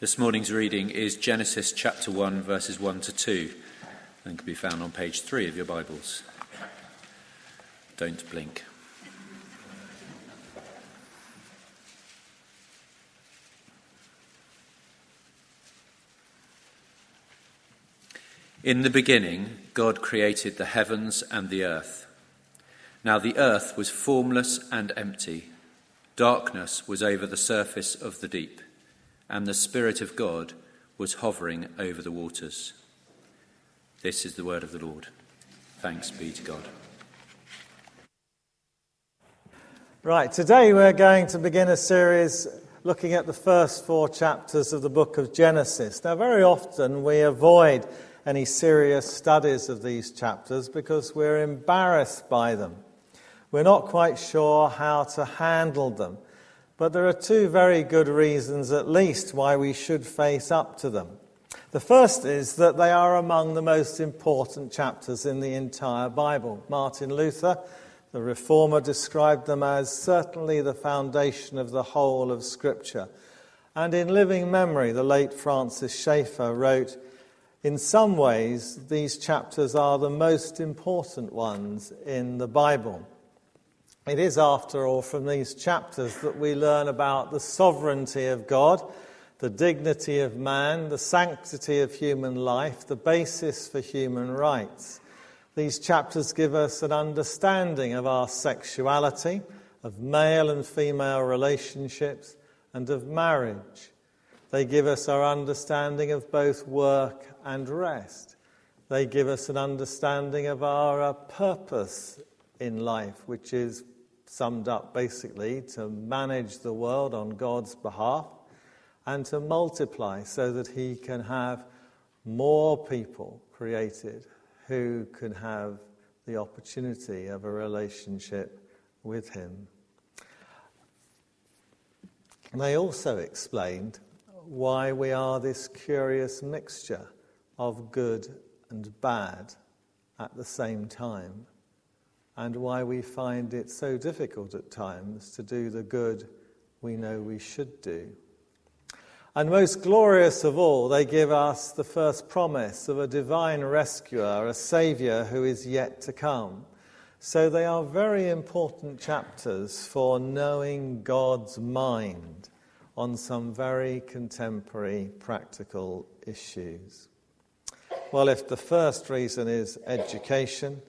This morning's reading is Genesis chapter 1, verses 1 to 2, and can be found on page 3 of your Bibles. Don't blink. In the beginning, God created the heavens and the earth. Now the earth was formless and empty. Darkness was over the surface of the deep and the Spirit of God was hovering over the waters. This is the word of the Lord. Thanks be to God. Right, today we're going to begin a series looking at the first four chapters of the book of Genesis. Now, very often we avoid any serious studies of these chapters because we're embarrassed by them. We're not quite sure how to handle them. But there are two very good reasons, at least, why we should face up to them. The first is that they are among the most important chapters in the entire Bible. Martin Luther, the reformer, described them as certainly the foundation of the whole of Scripture. And in living memory, the late Francis Schaeffer wrote, In some ways, these chapters are the most important ones in the Bible. It is, after all, from these chapters that we learn about the sovereignty of God, the dignity of man, the sanctity of human life, the basis for human rights. These chapters give us an understanding of our sexuality, of male and female relationships, and of marriage. They give us our understanding of both work and rest. They give us an understanding of our uh, purpose in life, which is summed up basically to manage the world on God's behalf and to multiply so that He can have more people created who can have the opportunity of a relationship with Him. And they also explained why we are this curious mixture of good and bad at the same time and why we find it so difficult at times to do the good we know we should do. And most glorious of all, they give us the first promise of a divine rescuer, a Saviour who is yet to come. So they are very important chapters for knowing God's mind on some very contemporary practical issues. Well, if the first reason is education,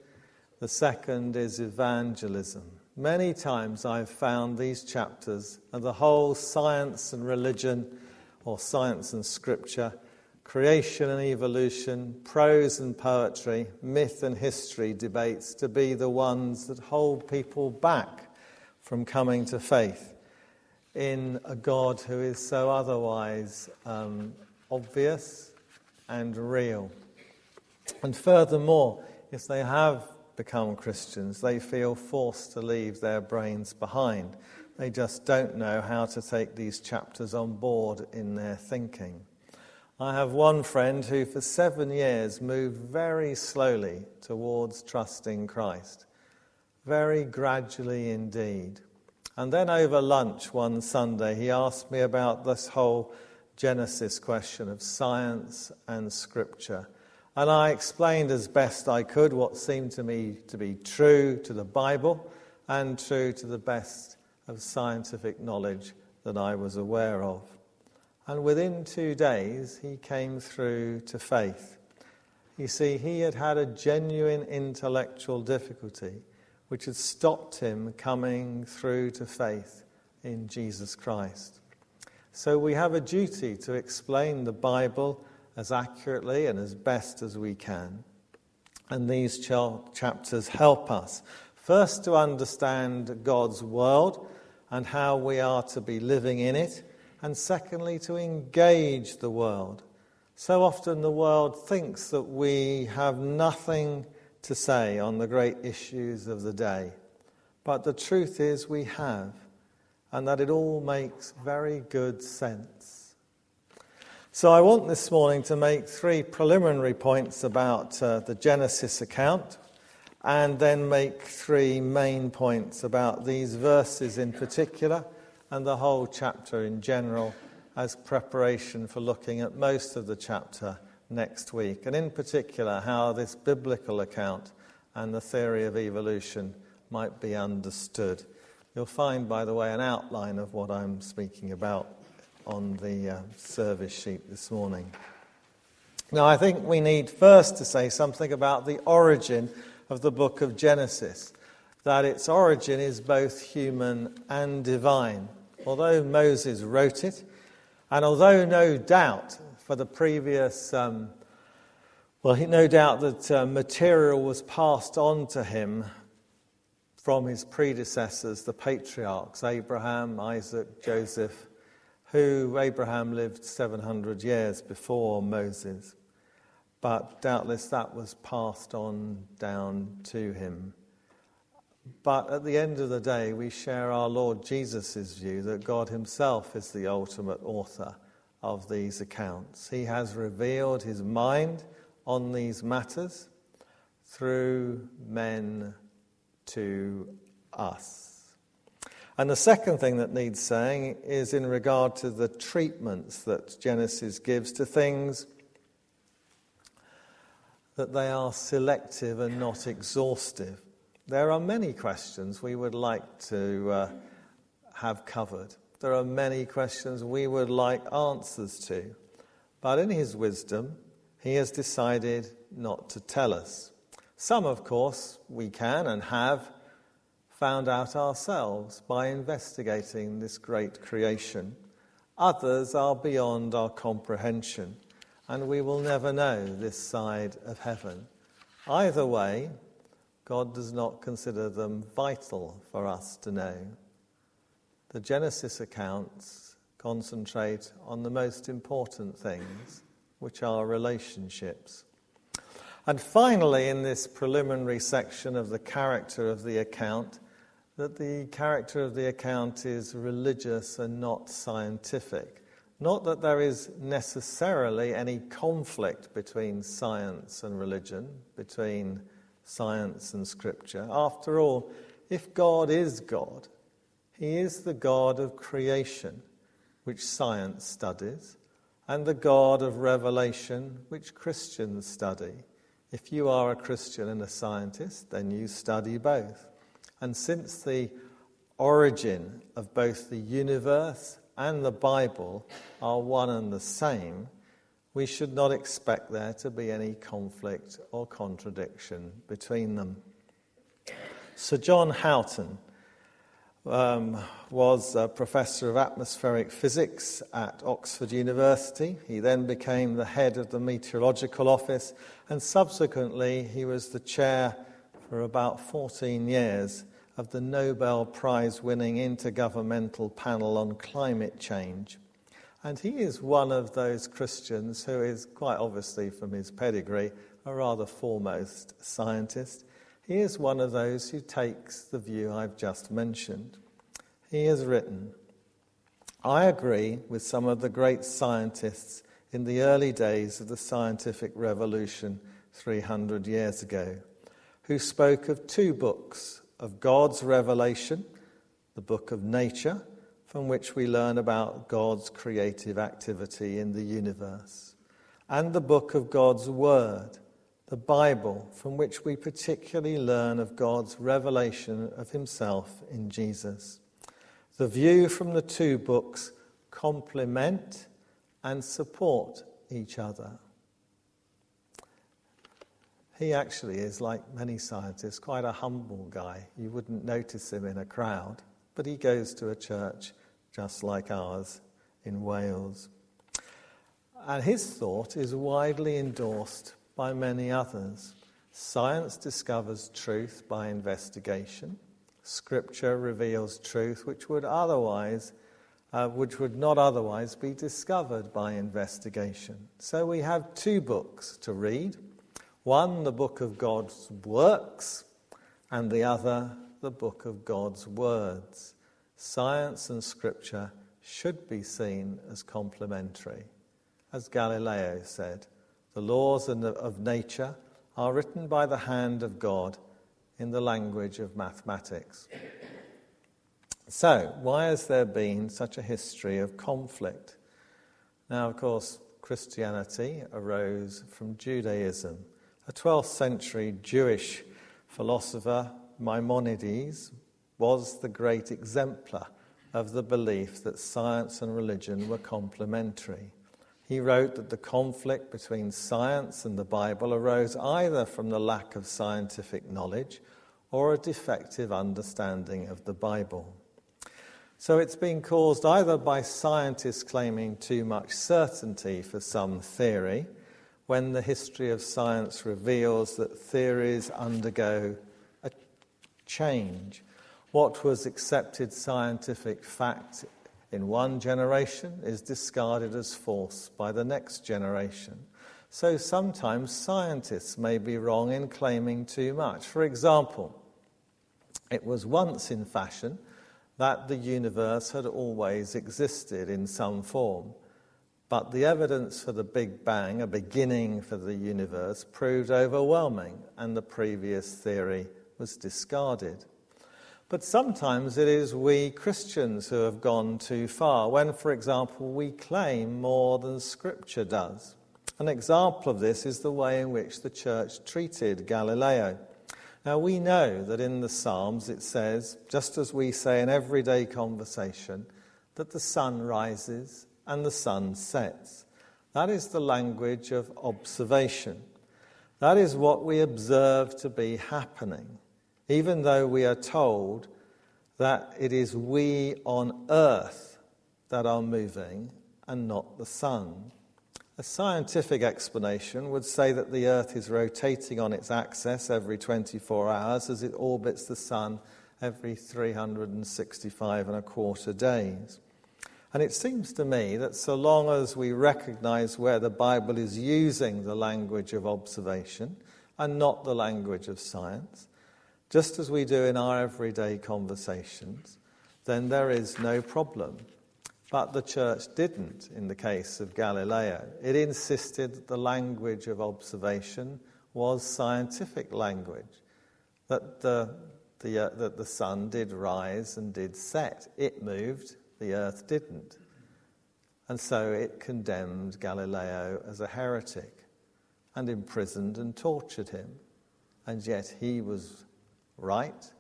the second is evangelism. Many times I've found these chapters and the whole science and religion, or science and scripture, creation and evolution, prose and poetry, myth and history debates to be the ones that hold people back from coming to faith in a God who is so otherwise um, obvious and real. And furthermore, if they have become Christians, they feel forced to leave their brains behind. They just don't know how to take these chapters on board in their thinking. I have one friend who, for seven years, moved very slowly towards trusting Christ, very gradually indeed. And then over lunch one Sunday, he asked me about this whole Genesis question of science and scripture. And I explained as best I could what seemed to me to be true to the Bible and true to the best of scientific knowledge that I was aware of. And within two days, he came through to faith. You see, he had had a genuine intellectual difficulty which had stopped him coming through to faith in Jesus Christ. So we have a duty to explain the Bible as accurately and as best as we can. And these chapters help us first to understand God's world and how we are to be living in it, and secondly, to engage the world. So often the world thinks that we have nothing to say on the great issues of the day. But the truth is, we have, and that it all makes very good sense. So, I want this morning to make three preliminary points about uh, the Genesis account and then make three main points about these verses in particular and the whole chapter in general as preparation for looking at most of the chapter next week, and in particular, how this biblical account and the theory of evolution might be understood. You'll find, by the way, an outline of what I'm speaking about on the uh, service sheet this morning. Now, I think we need first to say something about the origin of the book of Genesis, that its origin is both human and divine. Although Moses wrote it, and although no doubt for the previous, um, well, no doubt that uh, material was passed on to him from his predecessors, the patriarchs, Abraham, Isaac, Joseph, who Abraham lived 700 years before Moses. But doubtless that was passed on down to him. But at the end of the day, we share our Lord Jesus' view that God Himself is the ultimate author of these accounts. He has revealed His mind on these matters through men to us. And the second thing that needs saying is in regard to the treatments that Genesis gives to things, that they are selective and not exhaustive. There are many questions we would like to uh, have covered. There are many questions we would like answers to. But in his wisdom, he has decided not to tell us. Some, of course, we can and have found out ourselves by investigating this great creation. Others are beyond our comprehension, and we will never know this side of heaven. Either way, God does not consider them vital for us to know. The Genesis accounts concentrate on the most important things, which are relationships. And finally, in this preliminary section of the character of the account, that the character of the account is religious and not scientific. Not that there is necessarily any conflict between science and religion, between science and scripture. After all, if God is God, He is the God of creation, which science studies, and the God of revelation, which Christians study. If you are a Christian and a scientist, then you study both. And since the origin of both the universe and the Bible are one and the same, we should not expect there to be any conflict or contradiction between them. Sir John Houghton um, was a professor of atmospheric physics at Oxford University. He then became the head of the meteorological office, and subsequently, he was the chair for about 14 years of the Nobel Prize winning Intergovernmental Panel on Climate Change. And he is one of those Christians who is, quite obviously from his pedigree, a rather foremost scientist. He is one of those who takes the view I've just mentioned. He has written, I agree with some of the great scientists in the early days of the scientific revolution 300 years ago who spoke of two books of God's revelation, the book of nature, from which we learn about God's creative activity in the universe, and the book of God's Word, the Bible, from which we particularly learn of God's revelation of Himself in Jesus. The view from the two books complement and support each other. He actually is, like many scientists, quite a humble guy. You wouldn't notice him in a crowd, but he goes to a church just like ours in Wales. And his thought is widely endorsed by many others. Science discovers truth by investigation. Scripture reveals truth which would otherwise, uh, which would not otherwise be discovered by investigation. So we have two books to read one, the book of God's works, and the other, the book of God's words. Science and scripture should be seen as complementary. As Galileo said, the laws of nature are written by the hand of God in the language of mathematics. So, why has there been such a history of conflict Now, of course, Christianity arose from Judaism. A 12th century Jewish philosopher, Maimonides, was the great exemplar of the belief that science and religion were complementary. He wrote that the conflict between science and the Bible arose either from the lack of scientific knowledge or a defective understanding of the Bible. So it's been caused either by scientists claiming too much certainty for some theory, when the history of science reveals that theories undergo a change what was accepted scientific fact in one generation is discarded as false by the next generation. So sometimes scientists may be wrong in claiming too much. For example, it was once in fashion that the universe had always existed in some form. But the evidence for the Big Bang, a beginning for the universe, proved overwhelming, and the previous theory was discarded. But sometimes it is we Christians who have gone too far, when, for example, we claim more than Scripture does. An example of this is the way in which the church treated Galileo. Now, we know that in the Psalms it says, just as we say in everyday conversation, that the sun rises and the sun sets. That is the language of observation. That is what we observe to be happening even though we are told that it is we on earth that are moving and not the sun. A scientific explanation would say that the earth is rotating on its axis every 24 hours as it orbits the sun every 365 and a quarter days. And it seems to me that so long as we recognize where the Bible is using the language of observation and not the language of science, just as we do in our everyday conversations, then there is no problem. But the church didn't in the case of Galileo. It insisted that the language of observation was scientific language, that the, the, uh, that the sun did rise and did set. It moved, the earth didn't. And so it condemned Galileo as a heretic and imprisoned and tortured him. And yet he was right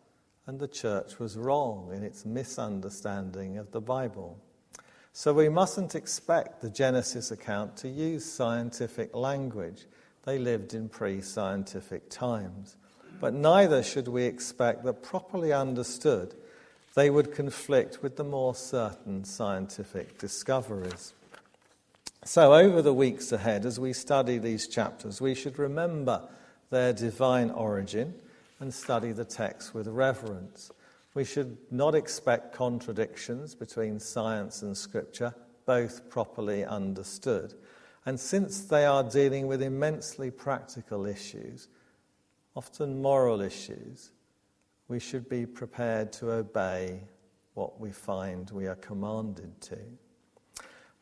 and the church was wrong in its misunderstanding of the Bible. So we mustn't expect the Genesis account to use scientific language. They lived in pre scientific times. But neither should we expect that, properly understood, they would conflict with the more certain scientific discoveries. So, over the weeks ahead, as we study these chapters, we should remember their divine origin and study the text with reverence. We should not expect contradictions between science and scripture, both properly understood. And since they are dealing with immensely practical issues, often moral issues, we should be prepared to obey what we find we are commanded to.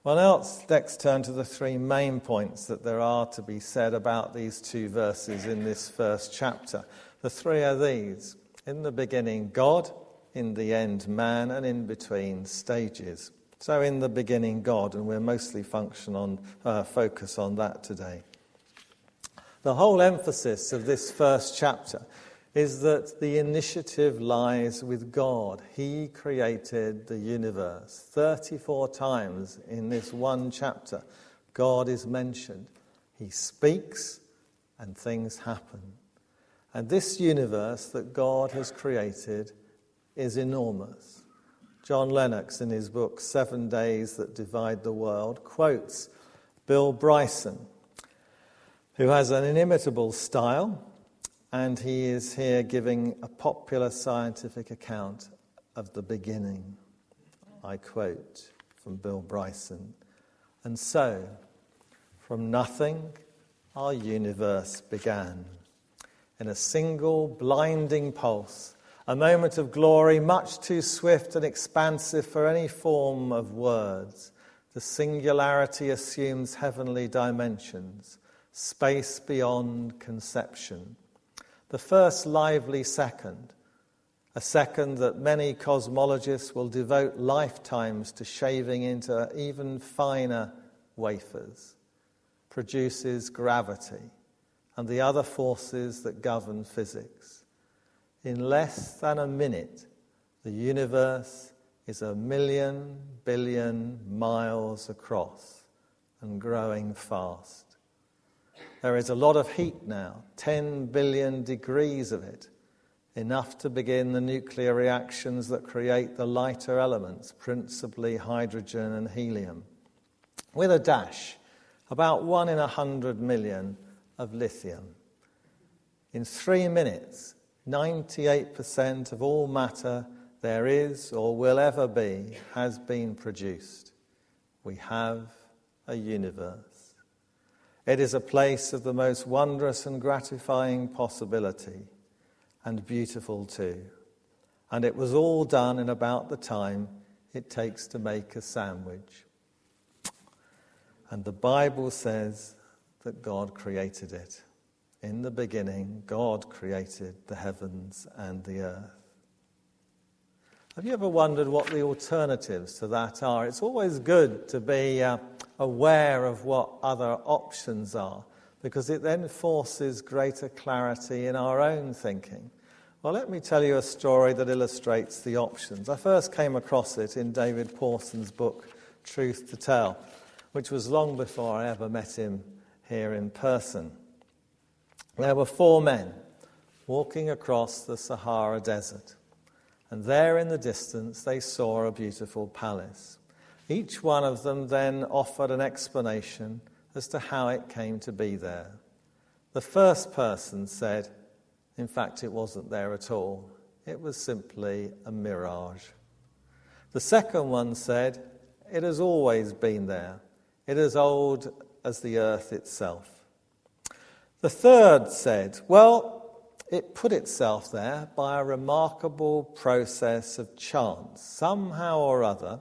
Well, now let's turn to the three main points that there are to be said about these two verses in this first chapter. The three are these in the beginning, God, in the end, man, and in between, stages. So, in the beginning, God, and we're mostly function on, uh, focus on that today. The whole emphasis of this first chapter is that the initiative lies with God. He created the universe. 34 times in this one chapter, God is mentioned. He speaks and things happen. And this universe that God has created is enormous. John Lennox, in his book Seven Days That Divide the World, quotes Bill Bryson, who has an inimitable style, and he is here giving a popular scientific account of the beginning. I quote from Bill Bryson. And so, from nothing, our universe began in a single blinding pulse, a moment of glory much too swift and expansive for any form of words. The singularity assumes heavenly dimensions, space beyond conception. The first lively second, a second that many cosmologists will devote lifetimes to shaving into even finer wafers, produces gravity and the other forces that govern physics. In less than a minute, the universe is a million billion miles across and growing fast. There is a lot of heat now, 10 billion degrees of it, enough to begin the nuclear reactions that create the lighter elements, principally hydrogen and helium. With a dash, about one in a hundred million of lithium. In three minutes, 98% of all matter there is or will ever be has been produced. We have a universe. It is a place of the most wondrous and gratifying possibility, and beautiful too. And it was all done in about the time it takes to make a sandwich. And the Bible says that God created it. In the beginning, God created the heavens and the earth. Have you ever wondered what the alternatives to that are? It's always good to be uh, aware of what other options are because it then forces greater clarity in our own thinking. Well, let me tell you a story that illustrates the options. I first came across it in David Pawson's book, Truth to Tell, which was long before I ever met him here in person. There were four men walking across the Sahara Desert and there in the distance they saw a beautiful palace. Each one of them then offered an explanation as to how it came to be there. The first person said, in fact, it wasn't there at all. It was simply a mirage. The second one said, it has always been there. It is old as the earth itself. The third said, well, it put itself there by a remarkable process of chance. Somehow or other,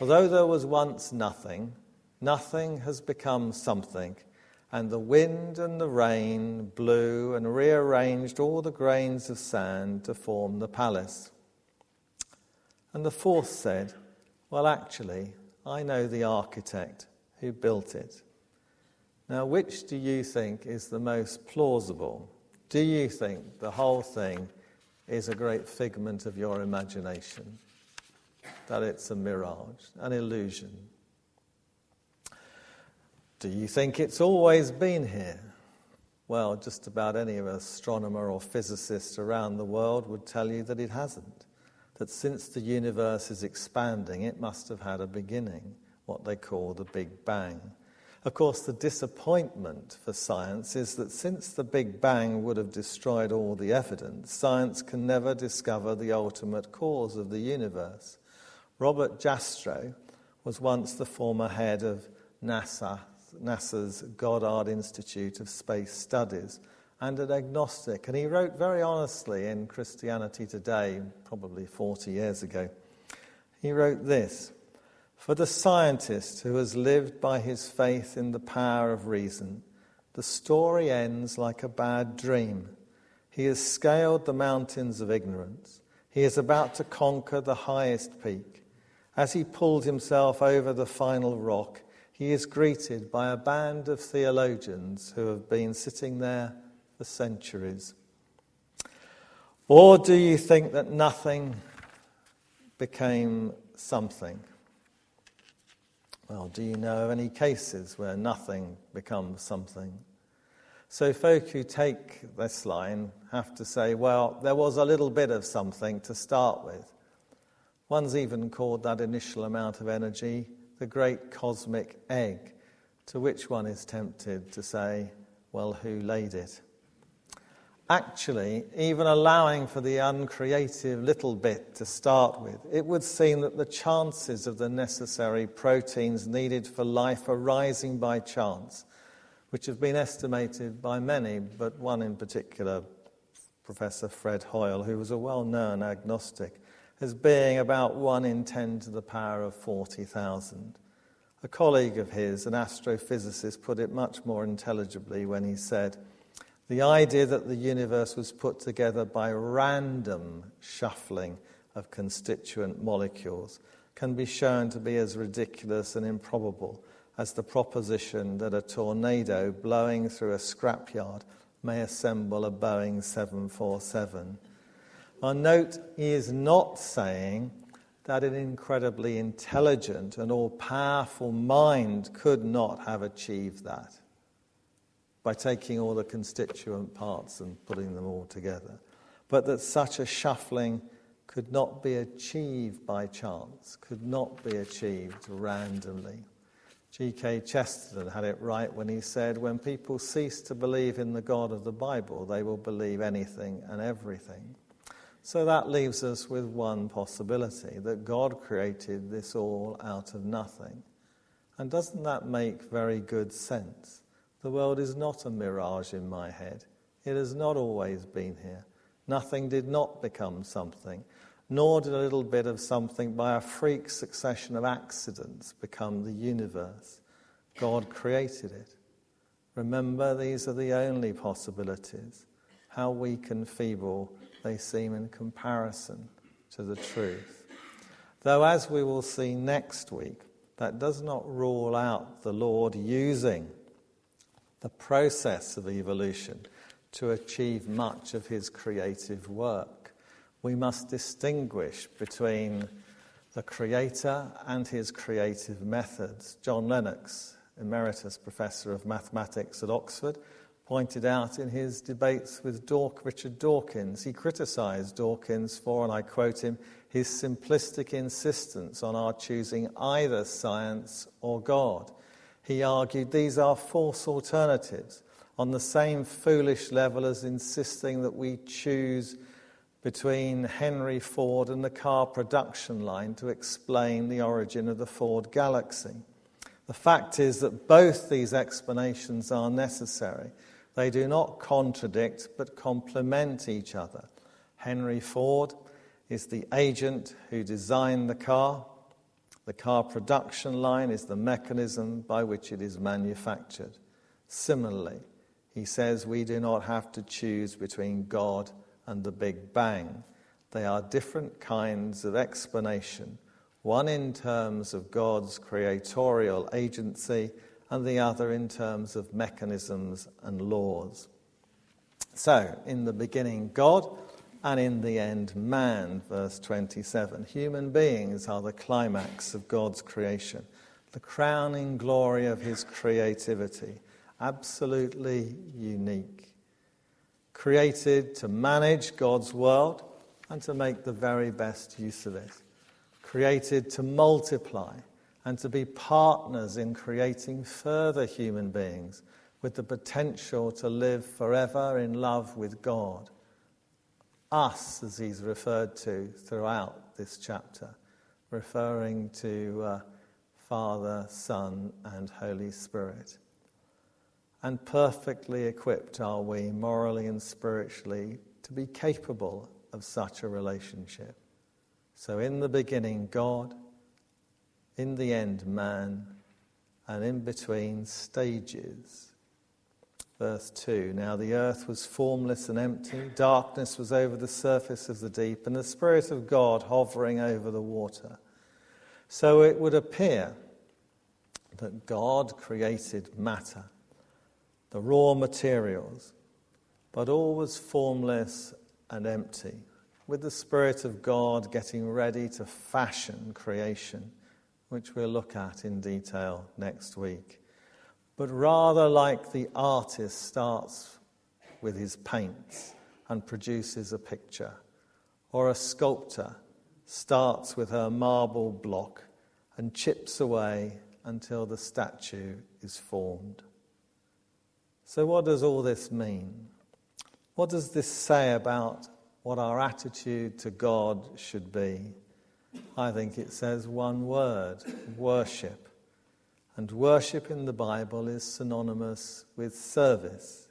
although there was once nothing, nothing has become something, and the wind and the rain blew and rearranged all the grains of sand to form the palace. And the fourth said, Well, actually, I know the architect who built it. Now, which do you think is the most plausible? Do you think the whole thing is a great figment of your imagination? That it's a mirage, an illusion? Do you think it's always been here? Well, just about any astronomer or physicist around the world would tell you that it hasn't. That since the universe is expanding, it must have had a beginning, what they call the Big Bang. Of course, the disappointment for science is that since the Big Bang would have destroyed all the evidence, science can never discover the ultimate cause of the universe. Robert Jastrow was once the former head of NASA, NASA's Goddard Institute of Space Studies, and an agnostic. And he wrote very honestly in Christianity Today, probably 40 years ago. He wrote this for the scientist who has lived by his faith in the power of reason, the story ends like a bad dream. He has scaled the mountains of ignorance. He is about to conquer the highest peak. As he pulled himself over the final rock, he is greeted by a band of theologians who have been sitting there for centuries. Or do you think that nothing became something? Well, do you know of any cases where nothing becomes something? So, folk who take this line have to say, well, there was a little bit of something to start with. One's even called that initial amount of energy the great cosmic egg, to which one is tempted to say, well, who laid it? actually, even allowing for the uncreative little bit to start with, it would seem that the chances of the necessary proteins needed for life arising by chance, which have been estimated by many, but one in particular, Professor Fred Hoyle, who was a well known agnostic, as being about 1 in 10 to the power of 40,000. A colleague of his, an astrophysicist, put it much more intelligibly when he said, the idea that the universe was put together by random shuffling of constituent molecules can be shown to be as ridiculous and improbable as the proposition that a tornado blowing through a scrapyard may assemble a Boeing 747. Now, note he is not saying that an incredibly intelligent and all powerful mind could not have achieved that by taking all the constituent parts and putting them all together, but that such a shuffling could not be achieved by chance, could not be achieved randomly. G.K. Chesterton had it right when he said, When people cease to believe in the God of the Bible, they will believe anything and everything. So that leaves us with one possibility that God created this all out of nothing. And doesn't that make very good sense? The world is not a mirage in my head. It has not always been here. Nothing did not become something, nor did a little bit of something by a freak succession of accidents become the universe. God created it. Remember, these are the only possibilities. How weak and feeble they seem in comparison to the truth. Though, as we will see next week, that does not rule out the Lord using the process of evolution to achieve much of his creative work. We must distinguish between the Creator and his creative methods. John Lennox, Emeritus Professor of Mathematics at Oxford, pointed out in his debates with Dawk, Richard Dawkins. He criticized Dawkins for, and I quote him, his simplistic insistence on our choosing either science or God. He argued these are false alternatives on the same foolish level as insisting that we choose between Henry Ford and the car production line to explain the origin of the Ford Galaxy. The fact is that both these explanations are necessary they do not contradict but complement each other. Henry Ford is the agent who designed the car. The car production line is the mechanism by which it is manufactured. Similarly, he says we do not have to choose between God and the Big Bang. They are different kinds of explanation, one in terms of God's creatorial agency and the other in terms of mechanisms and laws. So, in the beginning, God, and in the end, man, verse 27. Human beings are the climax of God's creation, the crowning glory of his creativity, absolutely unique. Created to manage God's world and to make the very best use of it. Created to multiply and to be partners in creating further human beings with the potential to live forever in love with God. Us, as he's referred to throughout this chapter, referring to uh, Father, Son, and Holy Spirit. And perfectly equipped are we, morally and spiritually, to be capable of such a relationship. So, in the beginning, God in the end, man, and in between, stages. Verse 2 Now the earth was formless and empty, darkness was over the surface of the deep, and the Spirit of God hovering over the water. So it would appear that God created matter, the raw materials, but all was formless and empty, with the Spirit of God getting ready to fashion creation which we'll look at in detail next week, but rather like the artist starts with his paints and produces a picture, or a sculptor starts with her marble block and chips away until the statue is formed. So, what does all this mean? What does this say about what our attitude to God should be? I think it says one word worship. And worship in the Bible is synonymous with service.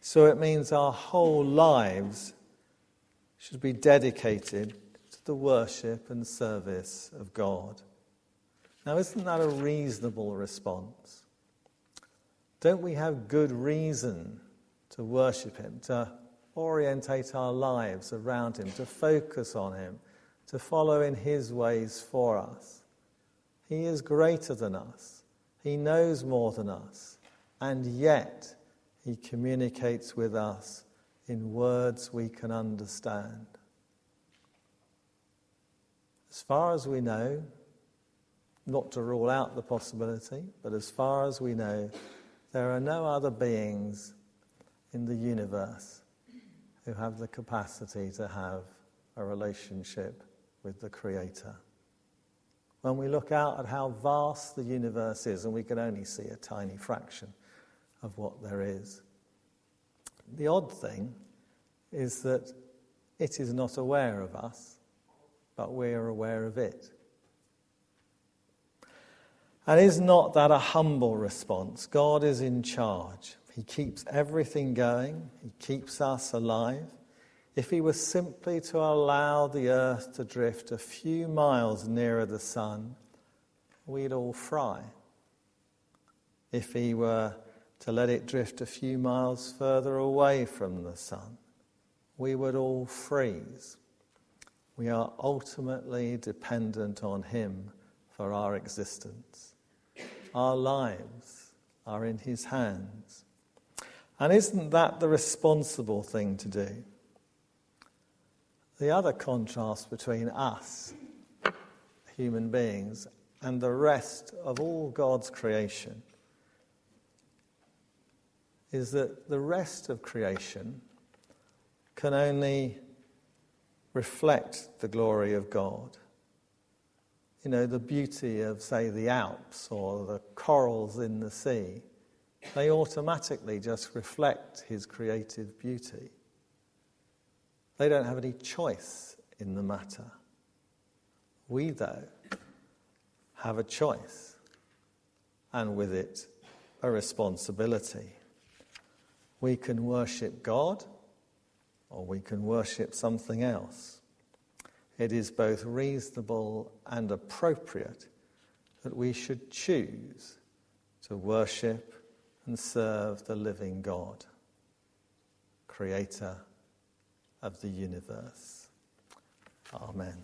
So it means our whole lives should be dedicated to the worship and service of God. Now, isn't that a reasonable response? Don't we have good reason to worship Him, to orientate our lives around Him, to focus on Him? To follow in His ways for us. He is greater than us, He knows more than us, and yet He communicates with us in words we can understand. As far as we know, not to rule out the possibility, but as far as we know, there are no other beings in the universe who have the capacity to have a relationship with the Creator. When we look out at how vast the universe is, and we can only see a tiny fraction of what there is, the odd thing is that it is not aware of us, but we are aware of it. And is not that a humble response? God is in charge. He keeps everything going, He keeps us alive. If He were simply to allow the earth to drift a few miles nearer the sun, we'd all fry. If He were to let it drift a few miles further away from the sun, we would all freeze. We are ultimately dependent on Him for our existence. Our lives are in His hands. And isn't that the responsible thing to do? The other contrast between us, human beings, and the rest of all God's creation is that the rest of creation can only reflect the glory of God you know, the beauty of, say, the Alps or the corals in the sea, they automatically just reflect his creative beauty. They don't have any choice in the matter. We, though, have a choice, and with it, a responsibility. We can worship God, or we can worship something else it is both reasonable and appropriate that we should choose to worship and serve the living God, creator of the universe. Amen.